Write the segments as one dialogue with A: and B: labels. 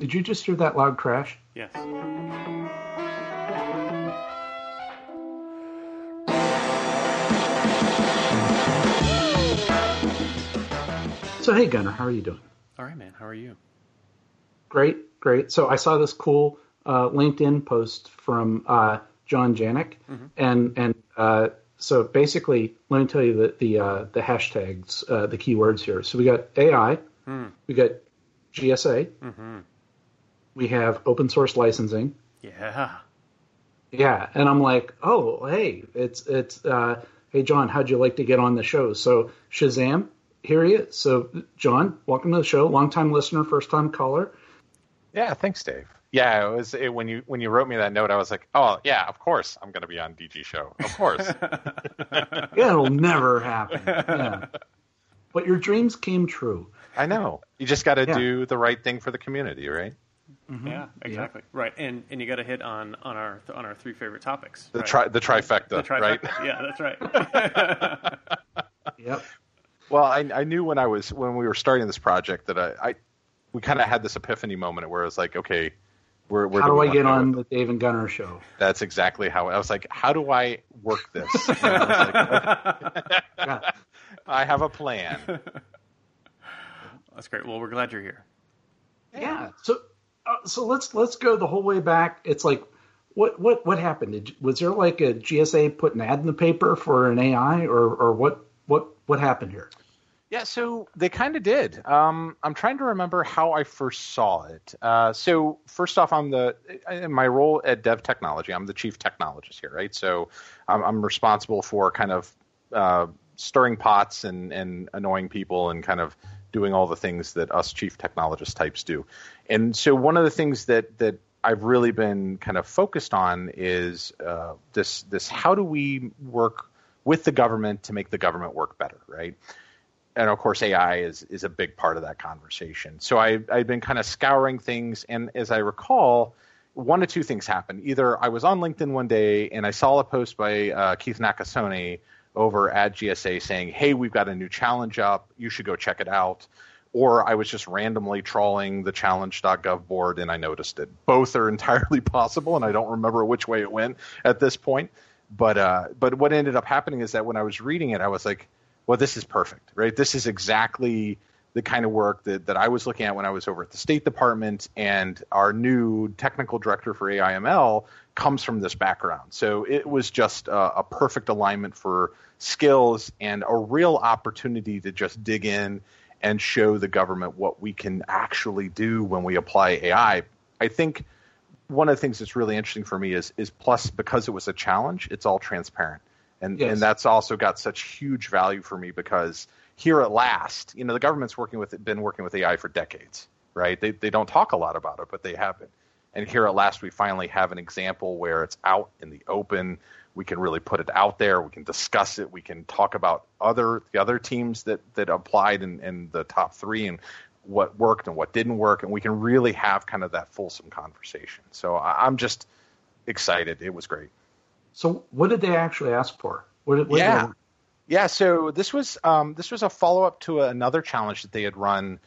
A: Did you just hear that loud crash?
B: Yes.
A: So hey Gunnar, how are you doing?
B: All right, man. How are you?
A: Great, great. So I saw this cool uh, LinkedIn post from uh, John Janik,
B: Mm-hmm.
A: and and uh, so basically, let me tell you the the uh, the hashtags, uh, the keywords here. So we got AI,
B: Mm.
A: we got GSA,
B: Mm-hmm.
A: We have open source licensing.
B: Yeah.
A: Yeah, and I'm like, oh, hey, it's it's uh, hey John, how'd you like to get on the show? So Shazam, here he is. So John, welcome to the show, longtime listener, first time caller.
C: Yeah, thanks, Dave. Yeah, it was it, when you when you wrote me that note, I was like, oh yeah, of course I'm going to be on DG show, of course.
A: It'll never happen. Yeah. But your dreams came true.
C: I know. You just got to
A: Yeah.
C: do the right thing for the community, right? Mm-hmm.
B: Yeah. Exactly. Right. And and you got to hit on on our on our three favorite topics.
C: The
B: right?
C: tri- the trifecta,
B: The trifecta.
C: right?
B: Yeah, that's right.
A: Yep.
C: Well, I, I knew when I was when we were starting this project that I, I we kind of had this epiphany moment where it was like, okay, where, where
A: How do
C: we
A: I get on
C: with
A: the Dave and Gunnar show?
C: That's exactly how I was like, how do I work this? I, was like,
A: Yeah.
C: I have a plan.
B: that's great. Well, we're glad you're here.
A: Yeah. So uh, so let's let's go the whole way back. It's like what what what happened? Did, was there like a GSA put an ad in the paper for an AI or or what what what happened here?
C: Yeah, so they kind of did. Um, I'm trying to remember how I first saw it. Uh, so first off, I'm the in my role at Dev Technology. I'm the chief technologist here, right? So I'm, I'm responsible for kind of uh, stirring pots and, and annoying people and kind of doing all the things that us chief technologist types do. And so one of the things that that I've really been kind of focused on is uh, this this how do we work with the government to make the government work better, right? and of course AI is is a big part of that conversation. So I I've been kind of scouring things, and as I recall, one of two things happened. Either I was on LinkedIn one day and I saw a post by uh, Keith Nakasone over at GSA saying, "Hey, we've got a new challenge up. You should go check it out." Or I was just randomly trawling the challenge.gov board and I noticed it. Both are entirely possible, and I don't remember which way it went at this point. But uh, but what ended up happening is that when I was reading it, I was like, well, this is perfect, right? This is exactly the kind of work that, that I was looking at when I was over at the State Department, and our new technical director for AIML comes from this background. So it was just a, a perfect alignment for skills and a real opportunity to just dig in and show the government what we can actually do when we apply AI. I think one of the things that's really interesting for me is is plus because it was a challenge, it's all transparent and
A: Yes.
C: and that's also got such huge value for me because here at last, you know, the government's working with been working with AI for decades, right? They they don't talk a lot about it, but they have been. And here at last, we finally have an example where it's out in the open. We can really put it out there. We can discuss it. We can talk about other the other teams that that applied in, in the top three and what worked and what didn't work, and we can really have kind of that fulsome conversation. So I, I'm just excited. It was great.
A: So what did they actually ask for? What did, what did
C: Yeah.
A: they-
C: Yeah, so this was um, this was a follow up to another challenge that they had run,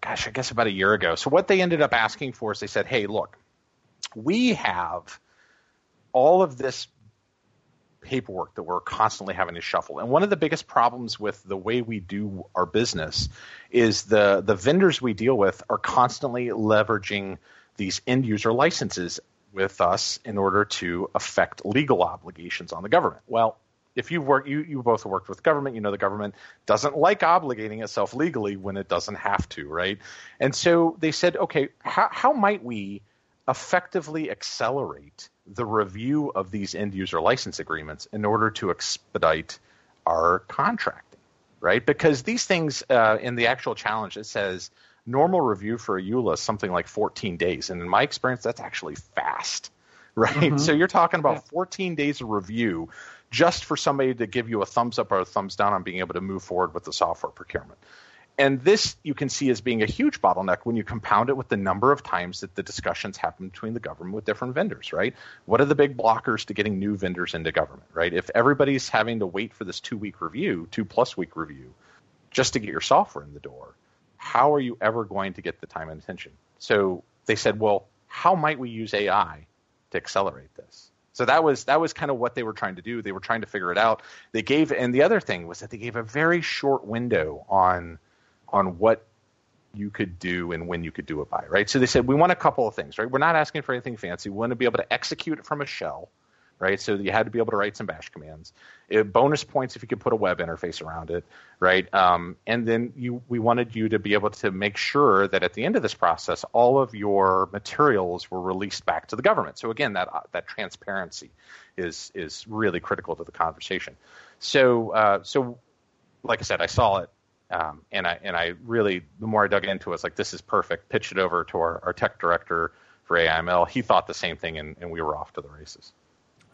C: gosh, I guess about a year ago. So what they ended up asking for is they said, "Hey, look, we have all of this paperwork that we're constantly having to shuffle, and one of the biggest problems with the way we do our business is the the vendors we deal with are constantly leveraging these end user licenses with us in order to affect legal obligations on the government. Well, if you've worked, you, you both worked with government, you know the government doesn't like obligating itself legally when it doesn't have to, right? And so they said, okay, how, how might we effectively accelerate the review of these end user license agreements in order to expedite our contracting, right? Because these things uh, in the actual challenge, it says normal review for a EULA is something like 14 days. And in my experience, that's actually fast, right? So you're talking about 14 days of review just for somebody to give you a thumbs up or a thumbs down on being able to move forward with the software procurement. And this you can see as being a huge bottleneck when you compound it with the number of times that the discussions happen between the government with different vendors, right? What are the big blockers to getting new vendors into government, right? If everybody's having to wait for this two week review, two plus week review, just to get your software in the door, how are you ever going to get the time and attention? So they said, well, how might we use AI to accelerate this? So that was that was kind of what they were trying to do. They were trying to figure it out. They gave, and the other thing was that they gave a very short window on on what you could do and when you could do it by, right? So they said we want a couple of things, right? We're not asking for anything fancy. We want to be able to execute it from a shell, right? So you had to be able to write some bash commands. It, bonus points if you could put a web interface around it, right? Um, and then you, we wanted you to be able to make sure that at the end of this process, all of your materials were released back to the government. So again, that uh, that transparency is is really critical to the conversation. So uh, so, like I said, I saw it. Um, and I and I really, the more I dug into it, it's like this is perfect. Pitched it over to our, our tech director for AIML. He thought the same thing, and, and we were off to the races.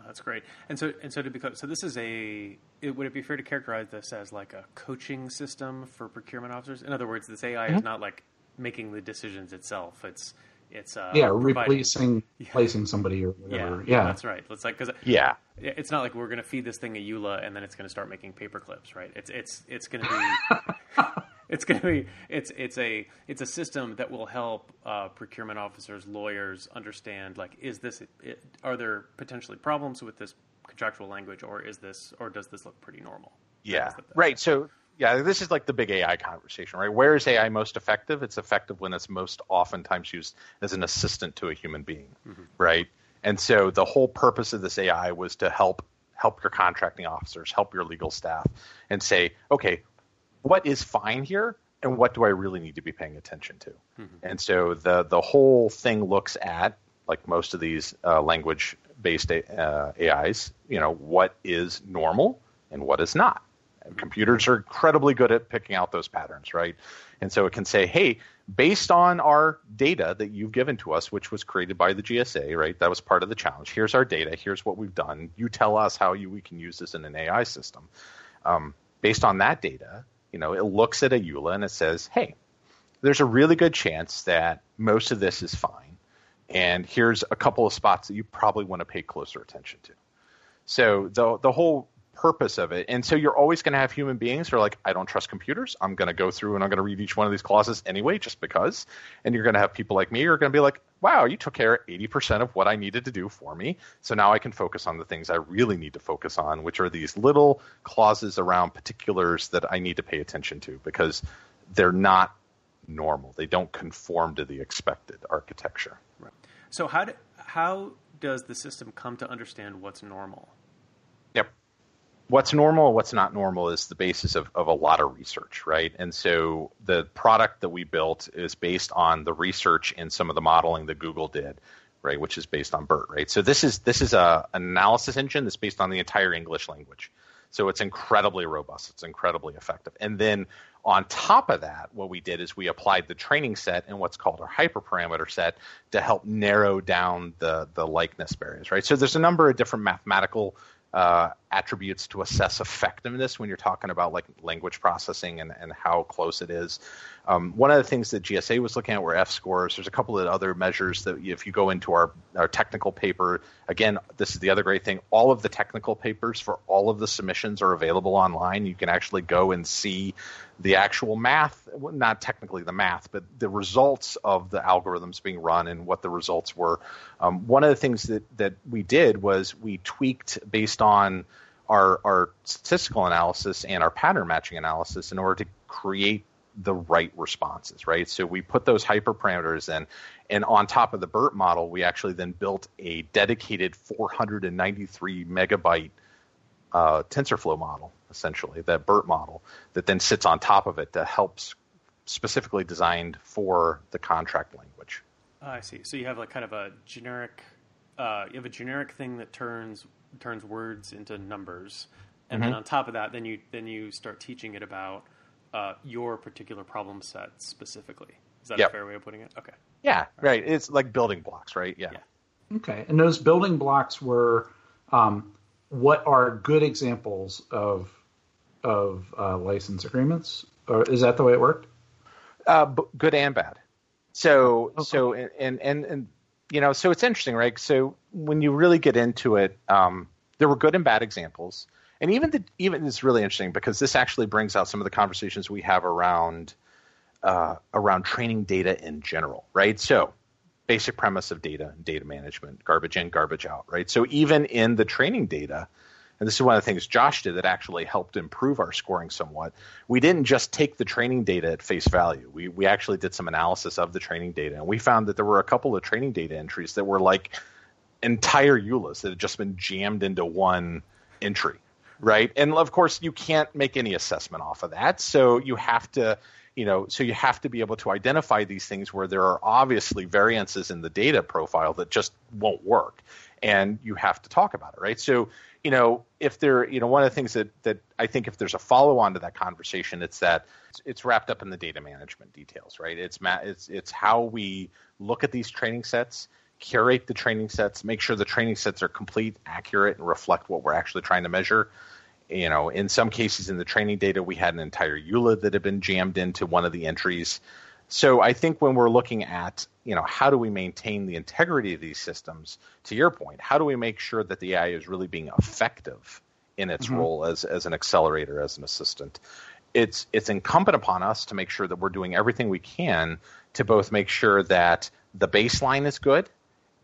B: That's great. And so, and so to become, so this is a. It, would it be fair to characterize this as like a coaching system for procurement officers? In other words, this AI mm-hmm. is not like making the decisions itself. It's it's uh,
A: yeah, replacing yeah. placing somebody or whatever. Yeah,
B: yeah. that's right. It's like because
C: yeah,
B: it's not like we're going to feed this thing a EULA and then it's going to start making paper clips, right? It's it's it's going to be it's going to be it's it's a it's a system that will help uh, procurement officers, lawyers understand like is this it, are there potentially problems with this contractual language or is this or does this look pretty normal?
C: Yeah, right. So yeah, this is like the big AI conversation, right? Where is AI most effective? It's effective when it's most oftentimes used as an assistant to a human being, mm-hmm. right? And so the whole purpose of this AI was to help help your contracting officers, help your legal staff, and say, okay, what is fine here and what do I really need to be paying attention to? Mm-hmm. And so the the whole thing looks at like most of these uh, language based uh, AIs, you know, what is normal and what is not. Computers are incredibly good at picking out those patterns, right? And so it can say, hey, based on our data that you've given to us, which was created by the GSA, right? That was part of the challenge. Here's our data. Here's what we've done. You tell us how you, we can use this in an AI system. Um, based on that data, you know, it looks at a EULA and it says, hey, there's a really good chance that most of this is fine. And here's a couple of spots that you probably want to pay closer attention to. So the the whole purpose of it. And so you're always going to have human beings who are like, I don't trust computers. I'm going to go through and I'm going to read each one of these clauses anyway, just because. And you're going to have people like me who are going to be like, wow, you took care of 80% of what I needed to do for me. So now I can focus on the things I really need to focus on, which are these little clauses around particulars that I need to pay attention to because they're not normal. They don't conform to the expected architecture.
B: Right. So how do, how does the system come to understand what's normal?
C: What's normal what's not normal is the basis of, of a lot of research, right? And so the product that we built is based on the research and some of the modeling that Google did, right? Which is based on BERT, right? So this is this is a analysis engine that's based on the entire English language. So it's incredibly robust. It's incredibly effective. And then on top of that, what we did is we applied the training set and what's called our hyperparameter set to help narrow down the the likeness barriers, right? So there's a number of different mathematical uh, attributes to assess effectiveness when you're talking about like language processing and, and how close it is. Um, one of the things that GSA was looking at were F scores. There's a couple of other measures that if you go into our, our technical paper, again, this is the other great thing. All of the technical papers for all of the submissions are available online. You can actually go and see the actual math, not technically the math, but the results of the algorithms being run and what the results were. Um, one of the things that, that we did was we tweaked based on our, our statistical analysis and our pattern matching analysis in order to create the right responses, right? So we put those hyperparameters in, and on top of the BERT model, we actually then built a dedicated 493 megabyte uh, TensorFlow model, essentially, that BERT model, that then sits on top of it that helps specifically designed for the contract language.
B: Oh, I see. So you have like kind of a generic, uh, you have a generic thing that turns turns words into numbers, and mm-hmm. then on top of that, then you then you start teaching it about uh, your particular problem set specifically. Is that yep. a fair way of putting it? Okay.
C: Yeah, right. right. It's like building blocks, right? Yeah.
A: yeah. Okay, and those building blocks were um, what are good examples of of uh, license agreements, or is that the way it worked?
C: Uh, b- good and bad. So okay. so and, and and you know so it's interesting, right? So when you really get into it, um, there were good and bad examples and even the even it's really interesting because this actually brings out some of the conversations we have around uh, around training data in general, right? So basic premise of data and data management, garbage in, garbage out, right? So even in the training data, and this is one of the things Josh did that actually helped improve our scoring somewhat. We didn't just take the training data at face value. We we actually did some analysis of the training data, and we found that there were a couple of training data entries that were like entire EULAs that had just been jammed into one entry, right? And of course, you can't make any assessment off of that, so you have to you know so you have to be able to identify these things where there are obviously variances in the data profile that just won't work and you have to talk about it right so you know, if there, you know, one of the things that that I think if there's a follow on to that conversation, it's that it's wrapped up in the data management details, right? It's it's it's how we look at these training sets, curate the training sets, make sure the training sets are complete, accurate, and reflect what we're actually trying to measure. You know, in some cases in the training data, we had an entire EULA that had been jammed into one of the entries. So I think when we're looking at, you know, how do we maintain the integrity of these systems, to your point, how do we make sure that the AI is really being effective in its mm-hmm. role as, as an accelerator, as an assistant? It's, it's incumbent upon us to make sure that we're doing everything we can to both make sure that the baseline is good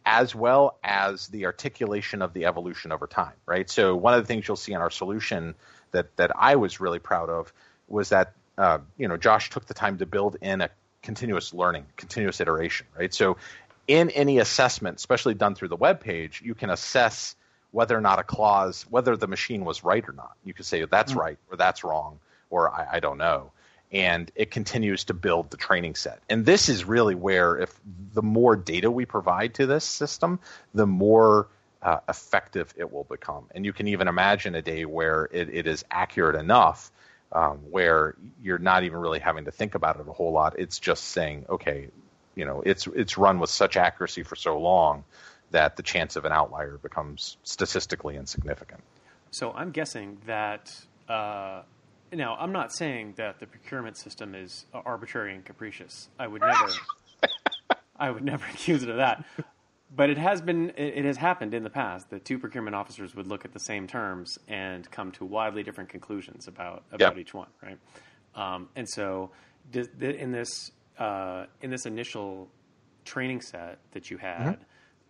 C: as well as the articulation of the evolution over time, right? So one of the things you'll see in our solution that, that I was really proud of was that uh, you know Josh took the time to build in a continuous learning, continuous iteration, right? So in any assessment, especially done through the web page, you can assess whether or not a clause, whether the machine was right or not. You can say that's mm-hmm. right or that's wrong or I, I, don't know. And it continues to build the training set. And this is really where, if the more data we provide to this system, the more uh, effective it will become. And you can even imagine a day where it, it is accurate enough um, where you're not even really having to think about it a whole lot. It's just saying, okay, you know, it's it's run with such accuracy for so long that the chance of an outlier becomes statistically insignificant.
B: So I'm guessing that. Uh, now, I'm not saying that the procurement system is arbitrary and capricious. I would never, I would never accuse it of that but it has been it has happened in the past that two procurement officers would look at the same terms and come to widely different conclusions about about yep. each one, right? Um, and so in this uh, in this initial training set that you had,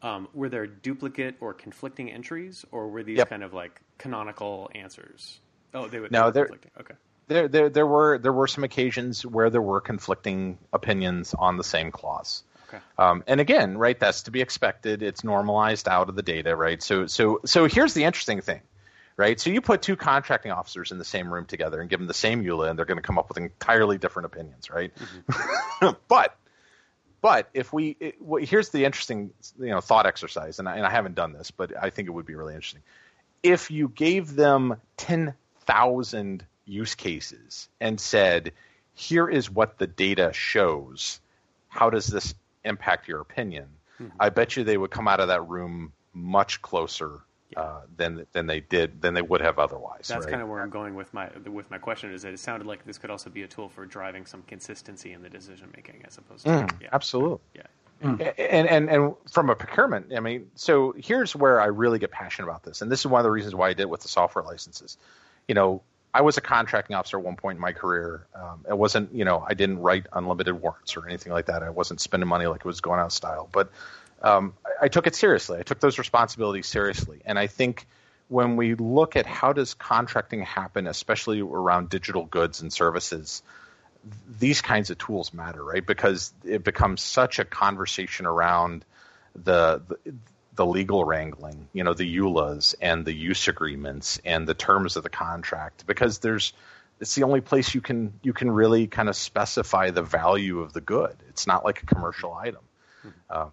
B: mm-hmm. um, were there duplicate or conflicting entries, or were these yep. kind of like canonical answers? Oh, they would.
C: No, they're okay. There, there, there were there were some occasions where there were conflicting opinions on the same clause. Okay. Um, and again, right, that's to be expected. It's normalized out of the data, right? So, so, so here's the interesting thing, right? So you put two contracting officers in the same room together and give them the same EULA, and they're going to come up with entirely different opinions, right? Mm-hmm. but, but if we, it, well, here's the interesting, you know, thought exercise, and I, and I haven't done this, but I think it would be really interesting. If you gave them ten thousand use cases and said, here is what the data shows. How does this impact your opinion, mm-hmm. I bet you they would come out of that room much closer yeah. uh, than than they did than they would have otherwise.
B: That's
C: right?
B: kind of where I'm going with my with my question. Is that it sounded like this could also be a tool for driving some consistency in the decision making, as opposed to
C: mm, yeah. absolutely. Yeah. Mm. And, and and from a procurement, I mean, so here's where I really get passionate about this, and this is one of the reasons why I did with the software licenses. You know, I was a contracting officer at one point in my career. Um, it wasn't, you know, I didn't write unlimited warrants or anything like that. I wasn't spending money like it was going out of style. But um, I, I took it seriously. I took those responsibilities seriously. And I think when we look at how does contracting happen, especially around digital goods and services, these kinds of tools matter, right? Because it becomes such a conversation around the, the the legal wrangling, you know, the EULAs and the use agreements and the terms of the contract, because there's it's the only place you can you can really kind of specify the value of the good. It's not like a commercial item, mm-hmm. uh,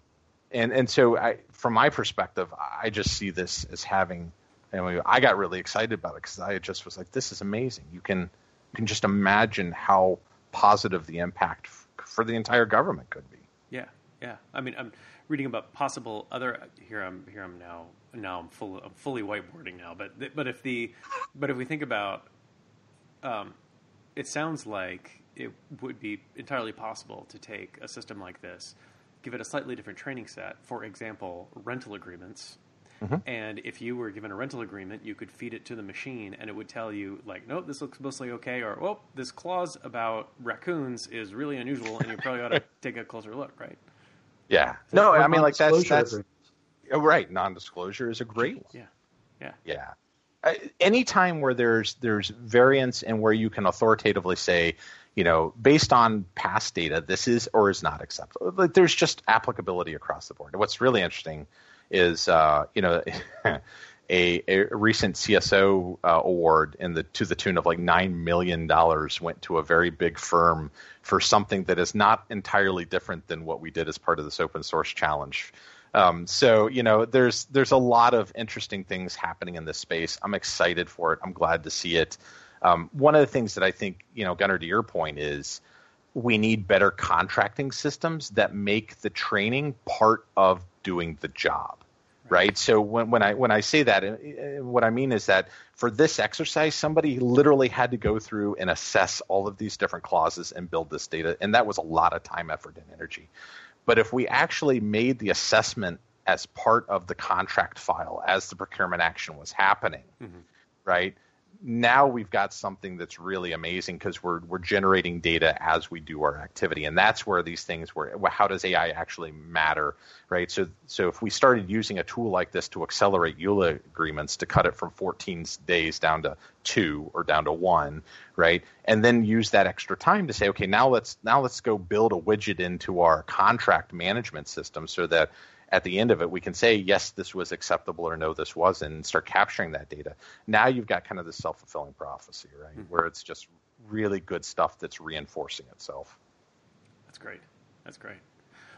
C: and and so I, from my perspective, I just see this as having. I, mean, I got really excited about it because I just was like, "This is amazing! You can you can just imagine how positive the impact f- for the entire government could be."
B: Yeah, yeah. I mean, I'm reading about possible other here I'm here I'm now now I'm full I'm fully whiteboarding now but but if the but if we think about um, it sounds like it would be entirely possible to take a system like this give it a slightly different training set for example rental agreements mm-hmm. and if you were given a rental agreement you could feed it to the machine and it would tell you like nope this looks mostly okay or well this clause about raccoons is really unusual and you probably ought to take a closer look right
C: Yeah. No, I mean like that's that's
A: agreements.
C: oh, right. Non-disclosure is a great one.
B: Yeah. Yeah.
C: Yeah. Uh, anytime where there's there's variance and where you can authoritatively say, you know, based on past data, this is or is not acceptable. Like, there's just applicability across the board. What's really interesting is, uh, you know, a, a recent CSO uh, award in the to the tune of like nine million dollars went to a very big firm for something that is not entirely different than what we did as part of this open source challenge. Um, so you know, there's there's a lot of interesting things happening in this space. I'm excited for it. I'm glad to see it. Um, one of the things that I think you know, Gunnar, to your point is we need better contracting systems that make the training part of doing the job right? So when, when i when i say that uh, uh, what i mean is that for this exercise somebody literally had to go through and assess all of these different clauses and build this data and that was a lot of time effort and energy. But if we actually made the assessment as part of the contract file as the procurement action was happening right now we've got something that's really amazing because we're we're generating data as we do our activity, and that's where these things were. How does AI actually matter, right? So so if we started using a tool like this to accelerate EULA agreements to cut it from 14 days down to two or down to one, right, and then use that extra time to say, okay, now let's now let's go build a widget into our contract management system so that at the end of it, we can say, yes, this was acceptable or no, this wasn't, and start capturing that data. Now you've got kind of this self fulfilling prophecy, right? Mm-hmm. Where it's just really good stuff that's reinforcing itself.
B: That's great. That's great.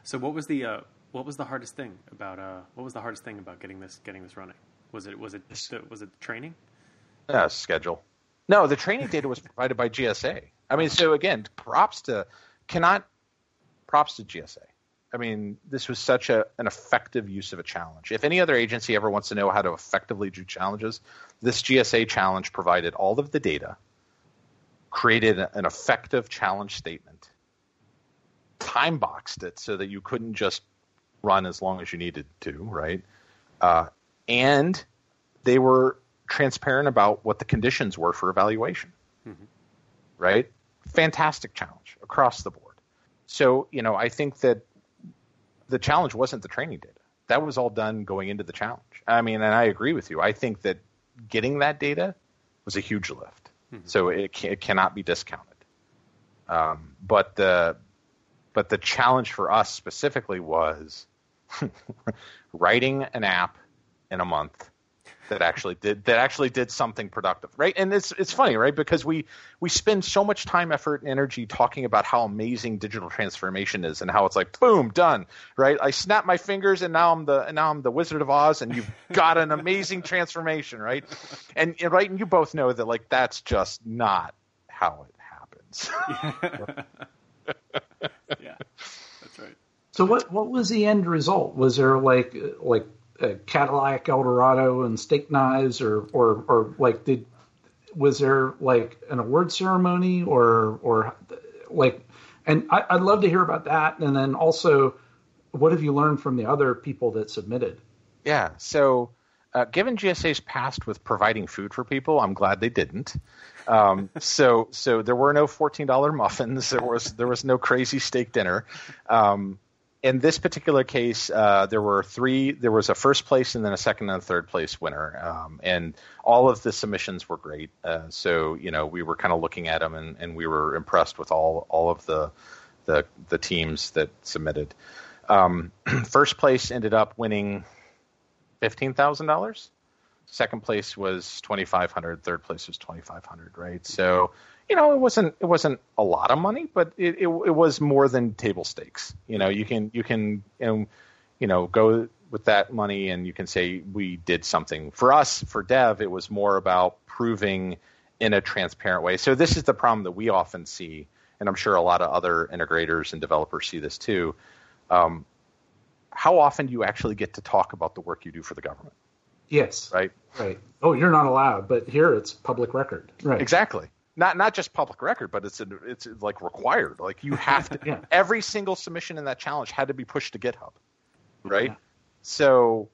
B: So what was the uh, what was the hardest thing about uh, what was the hardest thing about getting this getting this running? Was it was it was it training?
C: Uh, schedule. No, the training data was provided by GSA. I mean, so again, props to cannot props to GSA. I mean, this was such a, an effective use of a challenge. If any other agency ever wants to know how to effectively do challenges, this GSA challenge provided all of the data, created an effective challenge statement, time boxed it so that you couldn't just run as long as you needed to, right? Uh, and they were transparent about what the conditions were for evaluation, mm-hmm. right? Fantastic challenge across the board. So, you know, I think that the challenge wasn't the training data. That was all done going into the challenge. I mean, and I agree with you. I think that getting that data was a huge lift. Mm-hmm. So it, can, it, cannot be discounted. Um, but the but the challenge for us specifically was writing an app in a month that actually did that actually did something productive, right? And it's it's funny, right? Because we we spend so much time, effort, and energy talking about how amazing digital transformation is and how it's like boom, done, right? I snap my fingers and now I'm the and now I'm the Wizard of Oz and you've got an amazing transformation, right? And right, and you both know that like that's just not how it happens.
B: yeah, that's right.
A: So what what was the end result? Was there like like a Cadillac Eldorado and steak knives, or or or like did was there like an award ceremony or or like and I, I'd love to hear about that, and then also what have you learned from the other people that submitted?
C: Yeah, so. Uh, given GSA's past with providing food for people, I'm glad they didn't. Um, so, so there were no fourteen dollar muffins. There was there was no crazy steak dinner. Um, in this particular case, uh, there were three. There was a first place and then a second and a third place winner, um, and all of the submissions were great. Uh, so you know we were kind of looking at them and, and, we were impressed with all all of the the, the teams that submitted. Um, first place ended up winning fifteen thousand dollars. Second place was twenty five hundred. Third place was twenty five hundred. Right. So you know, it wasn't it wasn't a lot of money, but it, it, it was more than table stakes. You know, you can you can you know go with that money and you can say we did something. For us, for Dev, it was more about proving in a transparent way. So this is the problem that we often see, and I'm sure a lot of other integrators and developers see this too. Um, how often do you actually get to talk about the work you do for the government?
A: Yes.
C: Right.
A: Right. Oh, you're not allowed, but here it's public record. Right.
C: Exactly not not just public record, but it's a, it's like required. Like you have to
A: yeah.
C: every single submission in that challenge had to be pushed to GitHub, right?
A: Yeah.
C: So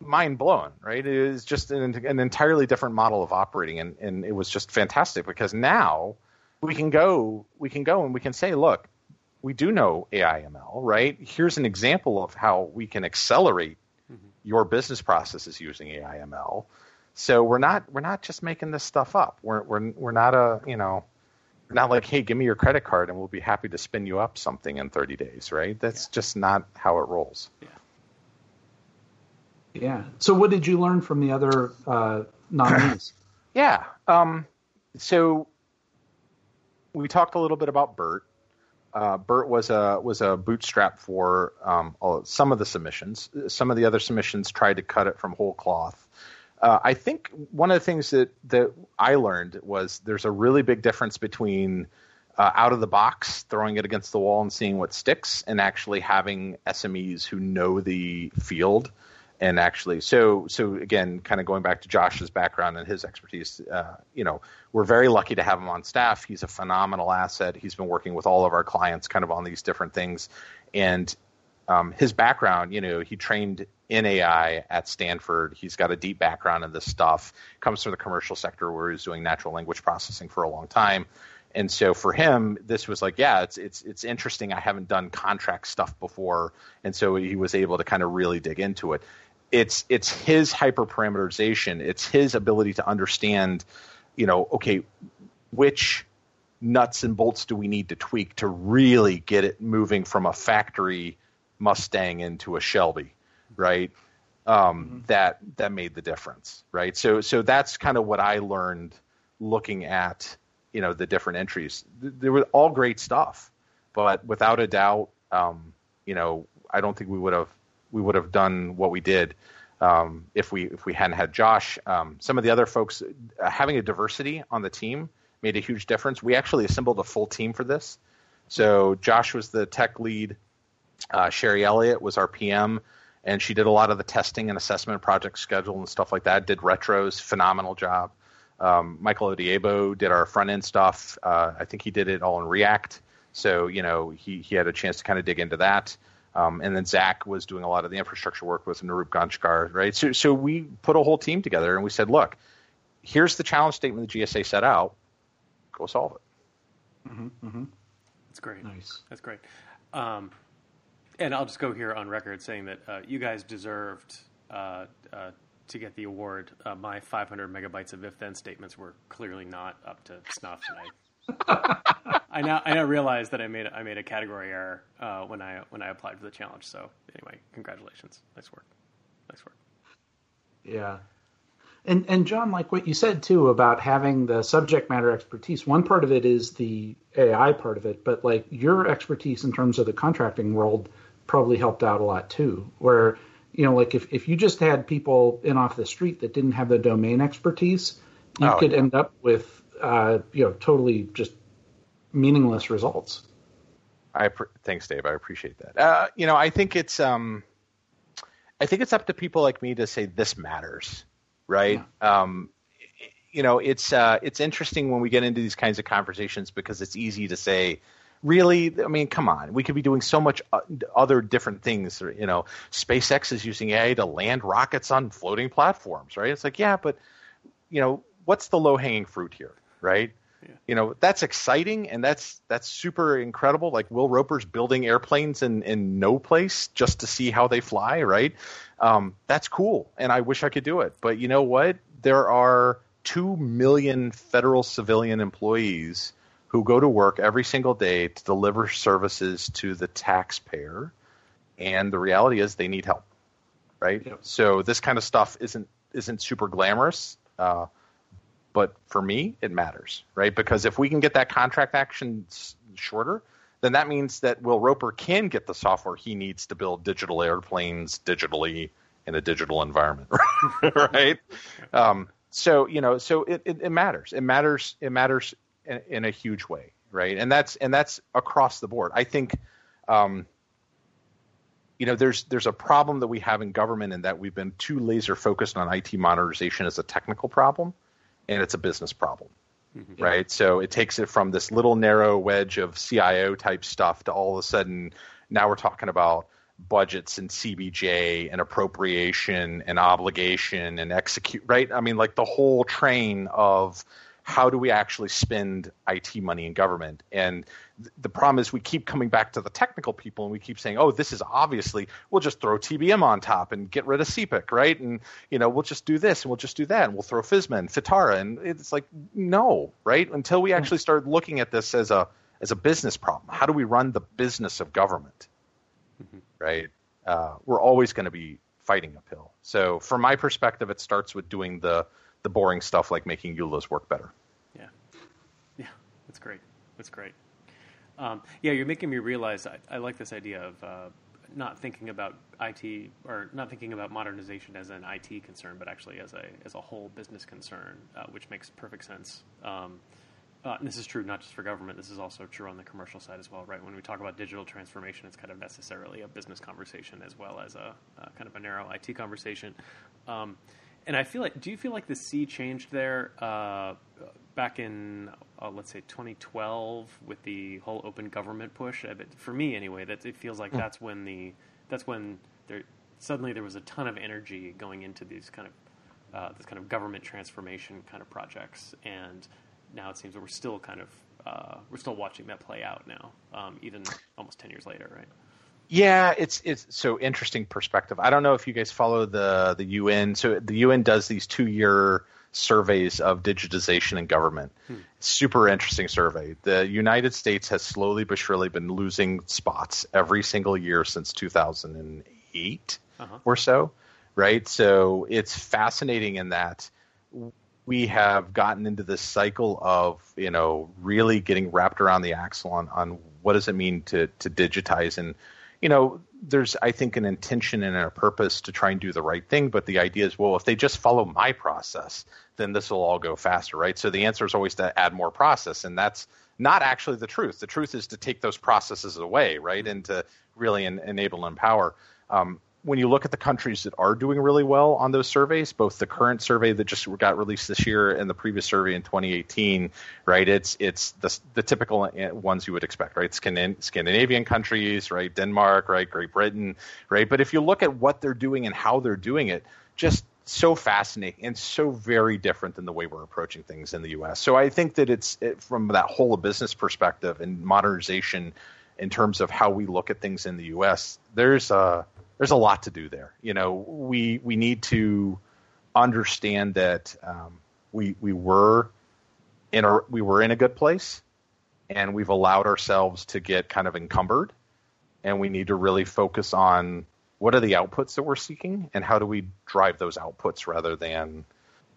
C: mind blowing, right? It is just an, an entirely different model of operating, and, and it was just fantastic because now we can go we can go and we can say, look, we do know AIML, right? Here's an example of how we can accelerate mm-hmm. your business processes using AIML. So we're not we're not just making this stuff up. We're we're we're not a you know not like hey give me your credit card and we'll be happy to spin you up something in 30 days, right? That's yeah. just not how it rolls.
B: Yeah.
A: Yeah. So what did you learn from the other uh, nominees?
C: yeah. Um, so we talked a little bit about Bert. Uh, Bert was a was a bootstrap for um, some of the submissions. Some of the other submissions tried to cut it from whole cloth. Uh, I think one of the things that that I learned was there's a really big difference between uh, out of the box throwing it against the wall and seeing what sticks, and actually having SMEs who know the field and actually so so again kind of going back to josh's background and his expertise uh, you know we're very lucky to have him on staff. He's a phenomenal asset. He's been working with all of our clients kind of on these different things. And um, his background you know he trained in ai at stanford. He's got a deep background in this stuff. Comes from the commercial sector where he was doing natural language processing for a long time. And so for him, this was like, yeah, it's it's it's interesting. I haven't done contract stuff before, and so he was able to kind of really dig into it. It's it's his hyperparameterization. It's his ability to understand, you know, okay, which nuts and bolts do we need to tweak to really get it moving from a factory Mustang into a Shelby, right? Um, mm-hmm. That that made the difference, right? So so that's kind of what I learned looking at you know the different entries. They were all great stuff, but without a doubt, um, you know, I don't think we would have we would have done what we did um, if we if we hadn't had Josh. Um, some of the other folks uh, having a diversity on the team made a huge difference. We actually assembled a full team for this. So Josh was the tech lead. Uh, Sherry Elliott was our PM, and she did a lot of the testing and assessment, project schedule, and stuff like that. Did retros, phenomenal job. Um, Michael Odiebo did our front end stuff. Uh, I think he did it all in React. So you know he he had a chance to kind of dig into that. Um, and then Zach was doing a lot of the infrastructure work with Nirup Ganchkar, right? So, so we put a whole team together and we said, look, here's the challenge statement the GSA set out. Go solve it.
B: Mm-hmm, mm-hmm. That's great. Nice. That's great. Um, and I'll just go here on record saying that uh, you guys deserved uh, uh, to get the award. Uh, my 500 megabytes of if-then statements were clearly not up to snuff, and I I now I now realize that I made I made a category error uh, when I when I applied for the challenge. So anyway, congratulations, nice work, nice work.
A: Yeah, and and John, like what you said too about having the subject matter expertise. One part of it is the AI part of it, but like your expertise in terms of the contracting world probably helped out a lot too. Where you know, like if if you just had people in off the street that didn't have the domain expertise, you oh, could yeah. end up with uh, you know, totally just meaningless results.
C: I thanks, Dave. I appreciate that. Uh, you know, I think it's um, I think it's up to people like me to say this matters, right? Yeah. Um, you know, it's uh, it's interesting when we get into these kinds of conversations because it's easy to say, really, I mean, come on, we could be doing so much uh, other different things. You know, SpaceX is using AI to land rockets on floating platforms, right? It's like, yeah, but you know, what's the low hanging fruit here? right? Yeah. You know, that's exciting and that's that's super incredible. Like Will Roper's building airplanes in, in no place just to see how they fly, right? Um, that's cool, and I wish I could do it. But you know what? There are two million federal civilian employees who go to work every single day to deliver services to the taxpayer, and the reality is they need help, right? Yeah. So this kind of stuff isn't isn't super glamorous. Uh, but for me, it matters, right? Because if we can get that contract action shorter, then that means that Will Roper can get the software he needs to build digital airplanes digitally in a digital environment, right? Um, so you know, so it, it, it, matters. It matters. It matters in, in, a huge way, right? And that's and that's across the board. I think, um, you know, there's there's a problem that we have in government in that we've been too laser focused on IT modernization as a technical problem and it's a business problem. Mm-hmm. Right. So it takes it from this little narrow wedge of CIO type stuff to all of a sudden now we're talking about budgets and CBJ and appropriation and obligation and execute right? I mean like the whole train of how do we actually spend IT money in government? And th- the problem is we keep coming back to the technical people and we keep saying, oh, this is obviously, we'll just throw TBM on top and get rid of CPIC, right? And, you know, we'll just do this and we'll just do that and we'll throw FISMA and FITARA. And it's like, no, right? Until we actually start looking at this as a, as a business problem. How do we run the business of government? Mm-hmm. Right? Uh, we're always going to be fighting uphill. So from my perspective, it starts with doing the, the boring stuff like making EULAs work better.
B: Yeah, yeah, that's great. That's great. Um, yeah, you're making me realize I, I like this idea of uh, not thinking about IT or not thinking about modernization as an IT concern, but actually as a as a whole business concern, uh, which makes perfect sense. Um, uh, this is true not just for government. This is also true on the commercial side as well, right? When we talk about digital transformation, it's kind of necessarily a business conversation as well as a, kind of a narrow IT conversation. Um, and I feel like, do you feel like the sea changed there uh, back in, uh, let's say, 2012 with the whole open government push? For me, anyway, that it feels like mm. that's when the that's when there suddenly there was a ton of energy going into these kind of uh, this kind of government transformation kind of projects, and now it seems that we're still kind of uh, we're still watching that play out now, um, even almost ten years later, right?
C: Yeah, it's it's so interesting perspective. I don't know if you guys follow the the UN. So the UN does these two year surveys of digitization in government. Hmm. Super interesting survey. The United States has slowly but surely been losing spots every single year since 2008 uh-huh. or so, right? So it's fascinating in that we have gotten into this cycle of you know really getting wrapped around the axle on on what does it mean to to digitize and you know, there's I think an intention and a purpose to try and do the right thing, but the idea is, well, if they just follow my process, then this will all go faster, right? So the answer is always to add more process, and that's not actually the truth. The truth is to take those processes away, right, and to really en- enable and empower. Um, when you look at the countries that are doing really well on those surveys, both the current survey that just got released this year and the previous survey in 2018, right? It's it's the, the typical uh, ones you would expect, right? Scandinavian countries, right? Denmark, right? Great Britain, right? But if you look at what they're doing and how they're doing it, just so fascinating and so very different than the way we're approaching things in the U.S. So I think that it's it, from that whole business perspective and modernization in terms of how we look at things in the U.S. There's a there's a lot to do there. You know, we we need to understand that um, we we were in a we were in a good place, and we've allowed ourselves to get kind of encumbered, and we need to really focus on what are the outputs that we're seeking, and how do we drive those outputs rather than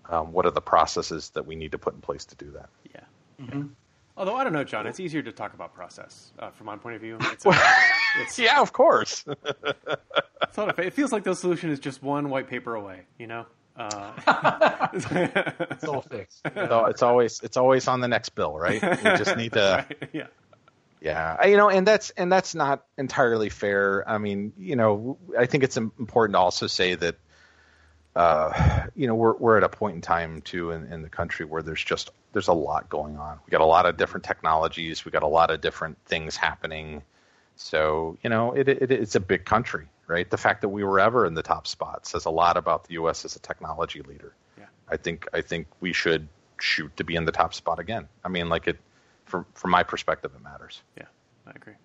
C: um, what are the processes that we need to put in place to do that.
B: Yeah. Mm-hmm. Although I don't know, John, it's easier to talk about process uh, from my point of view. It's,
C: it's, yeah, of course.
B: it's not a, it feels like the solution is just one white paper away. You know, uh,
A: it's all fixed.
C: So it's always it's always on the next bill, right? We just need to.
B: Right. Yeah.
C: Yeah, you know, and that's and that's not entirely fair. I mean, you know, I think it's important to also say that uh, you know, we're we're at a point in time too in, in the country where there's just there's a lot going on. We got a lot of different technologies. We got a lot of different things happening. So you know, it, it it's a big country, right? The fact that we were ever in the top spot says a lot about the U.S. as a technology leader.
B: Yeah.
C: I think I think we should shoot to be in the top spot again. I mean, like it from from my perspective, it matters.
B: Yeah, I agree.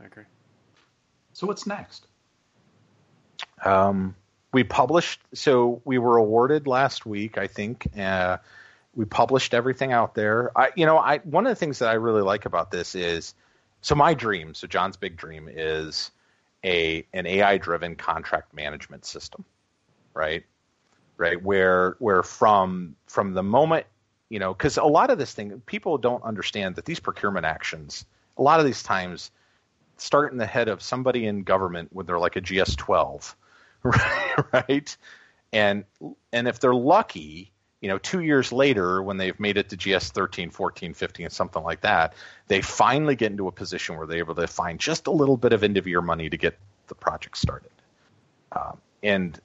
B: I agree.
A: So what's next?
C: Um, we published so we were awarded last week i think uh, we published everything out there i you know i one of the things that i really like about this is so my dream so john's big dream is a an ai driven contract management system right right where where from from the moment you know because a lot of this thing people don't understand that these procurement actions a lot of these times start in the head of somebody in government when they're like a gs 12 right? And and if they're lucky, you know, two years later, when they've made it to GS 13, 14, 15, something like that, they finally get into a position where they're able to find just a little bit of end of year money to get the project started. Um, and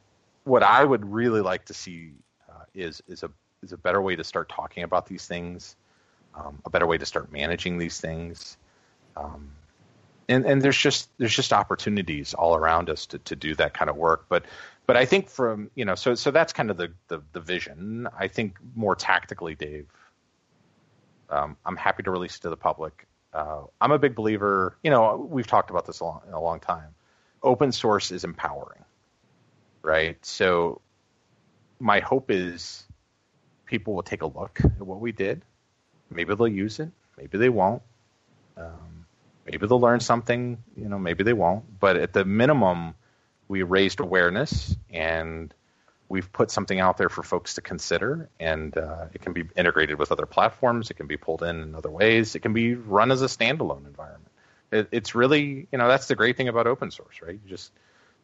C: what I would really like to see uh, is is a is a better way to start talking about these things, um, a better way to start managing these things. Um, and and there's just there's just opportunities all around us to, to do that kind of work but but I think from you know so so that's kind of the, the, the vision I think more tactically Dave Um, I'm happy to release it to the public. Uh, I'm a big believer. You know, we've talked about this a long, a long time. Open source is empowering, right? So my hope is people will take a look at what we did. Maybe they'll use it. Maybe they won't. Um, maybe they'll learn something. You know, maybe they won't. But at the minimum, we raised awareness and we've put something out there for folks to consider, and uh, it can be integrated with other platforms. It can be pulled in in other ways. It can be run as a standalone environment. It, it's really, you know, that's the great thing about open source, right? You just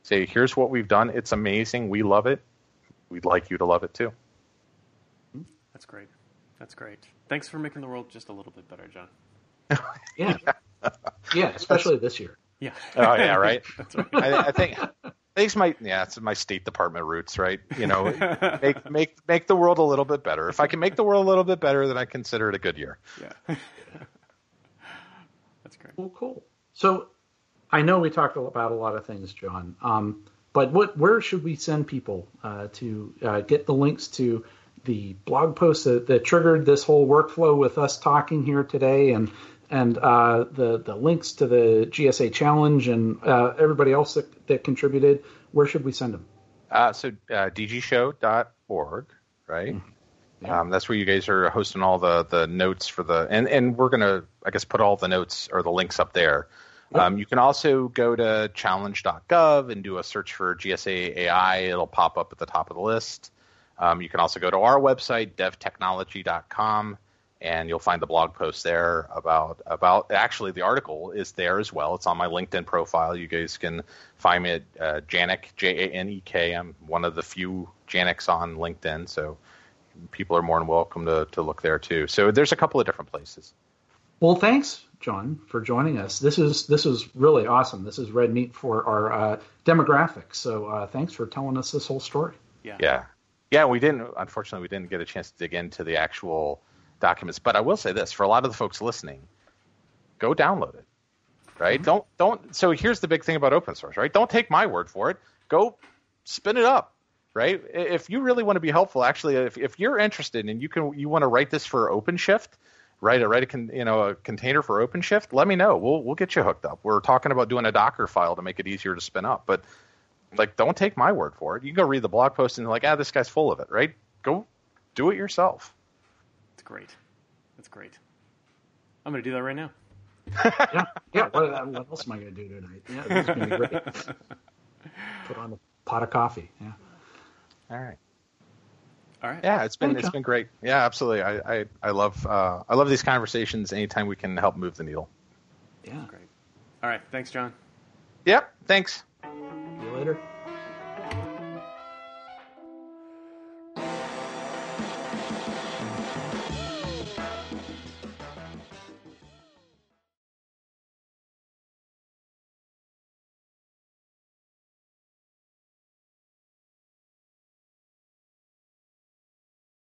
C: say, here's what we've done. It's amazing. We love it. We'd like you to love it too.
B: That's great. That's great. Thanks for making the world just a little bit better, John.
A: yeah. Yeah, especially this year.
B: Yeah.
C: Oh yeah, right. right. I, I think Thanks, my yeah, it's my State Department roots, right? You know, make make make the world a little bit better. If I can make the world a little bit better, then I consider it a good year.
B: Yeah, that's great.
A: Well, cool. So, I know we talked about a lot of things, John. Um, but what where should we send people uh, to uh, get the links to the blog post that, that, triggered this whole workflow with us talking here today, and and uh, the the links to the GSA challenge and uh, everybody else that, that contributed, where should we send them?
C: Uh, so uh, dgshow.org, right? Mm-hmm. Yeah. Um, that's where you guys are hosting all the, the notes for the and and we're gonna I guess put all the notes or the links up there. Yep. Um, you can also go to challenge.gov and do a search for GSA AI. It'll pop up at the top of the list. Um, you can also go to our website, devtechnology.com and you'll find the blog post there about about actually the article is there as well. It's on my LinkedIn profile. You guys can find me at uh, Janek J A N E K. I'm one of the few Janeks on LinkedIn, so people are more than welcome to to look there too. So there's a couple of different places.
A: Well, thanks, John, for joining us. This is this is really awesome. This is red meat for our uh, demographics. So uh, thanks for telling us this whole story.
C: Yeah. Yeah. Yeah, we didn't. Unfortunately, we didn't get a chance to dig into the actual documents. But I will say this for a lot of the folks listening, go download it. Right? Mm-hmm. Don't don't so here's the big thing about open source, right? Don't take my word for it. Go spin it up. Right? If you really want to be helpful, actually if, if you're interested and you can you want to write this for OpenShift, write a write a con, you know a container for OpenShift, let me know. We'll we'll get you hooked up. We're talking about doing a Docker file to make it easier to spin up, but like don't take my word for it. You can go read the blog post and like, ah, this guy's full of it, right? Go do it yourself
B: great. That's great. I'm going to do that right now.
A: yeah, yeah. What, what, else am I going to do tonight? Yeah, this is going to be great. Put on a pot of coffee. Yeah.
C: All right.
B: All right.
C: Yeah, it's been it's been great. Yeah, absolutely. I I, I love uh, I love these conversations. Anytime we can help move the needle.
B: Yeah. Great. All right. Thanks, John.
C: Yep. Thanks.
A: See you later.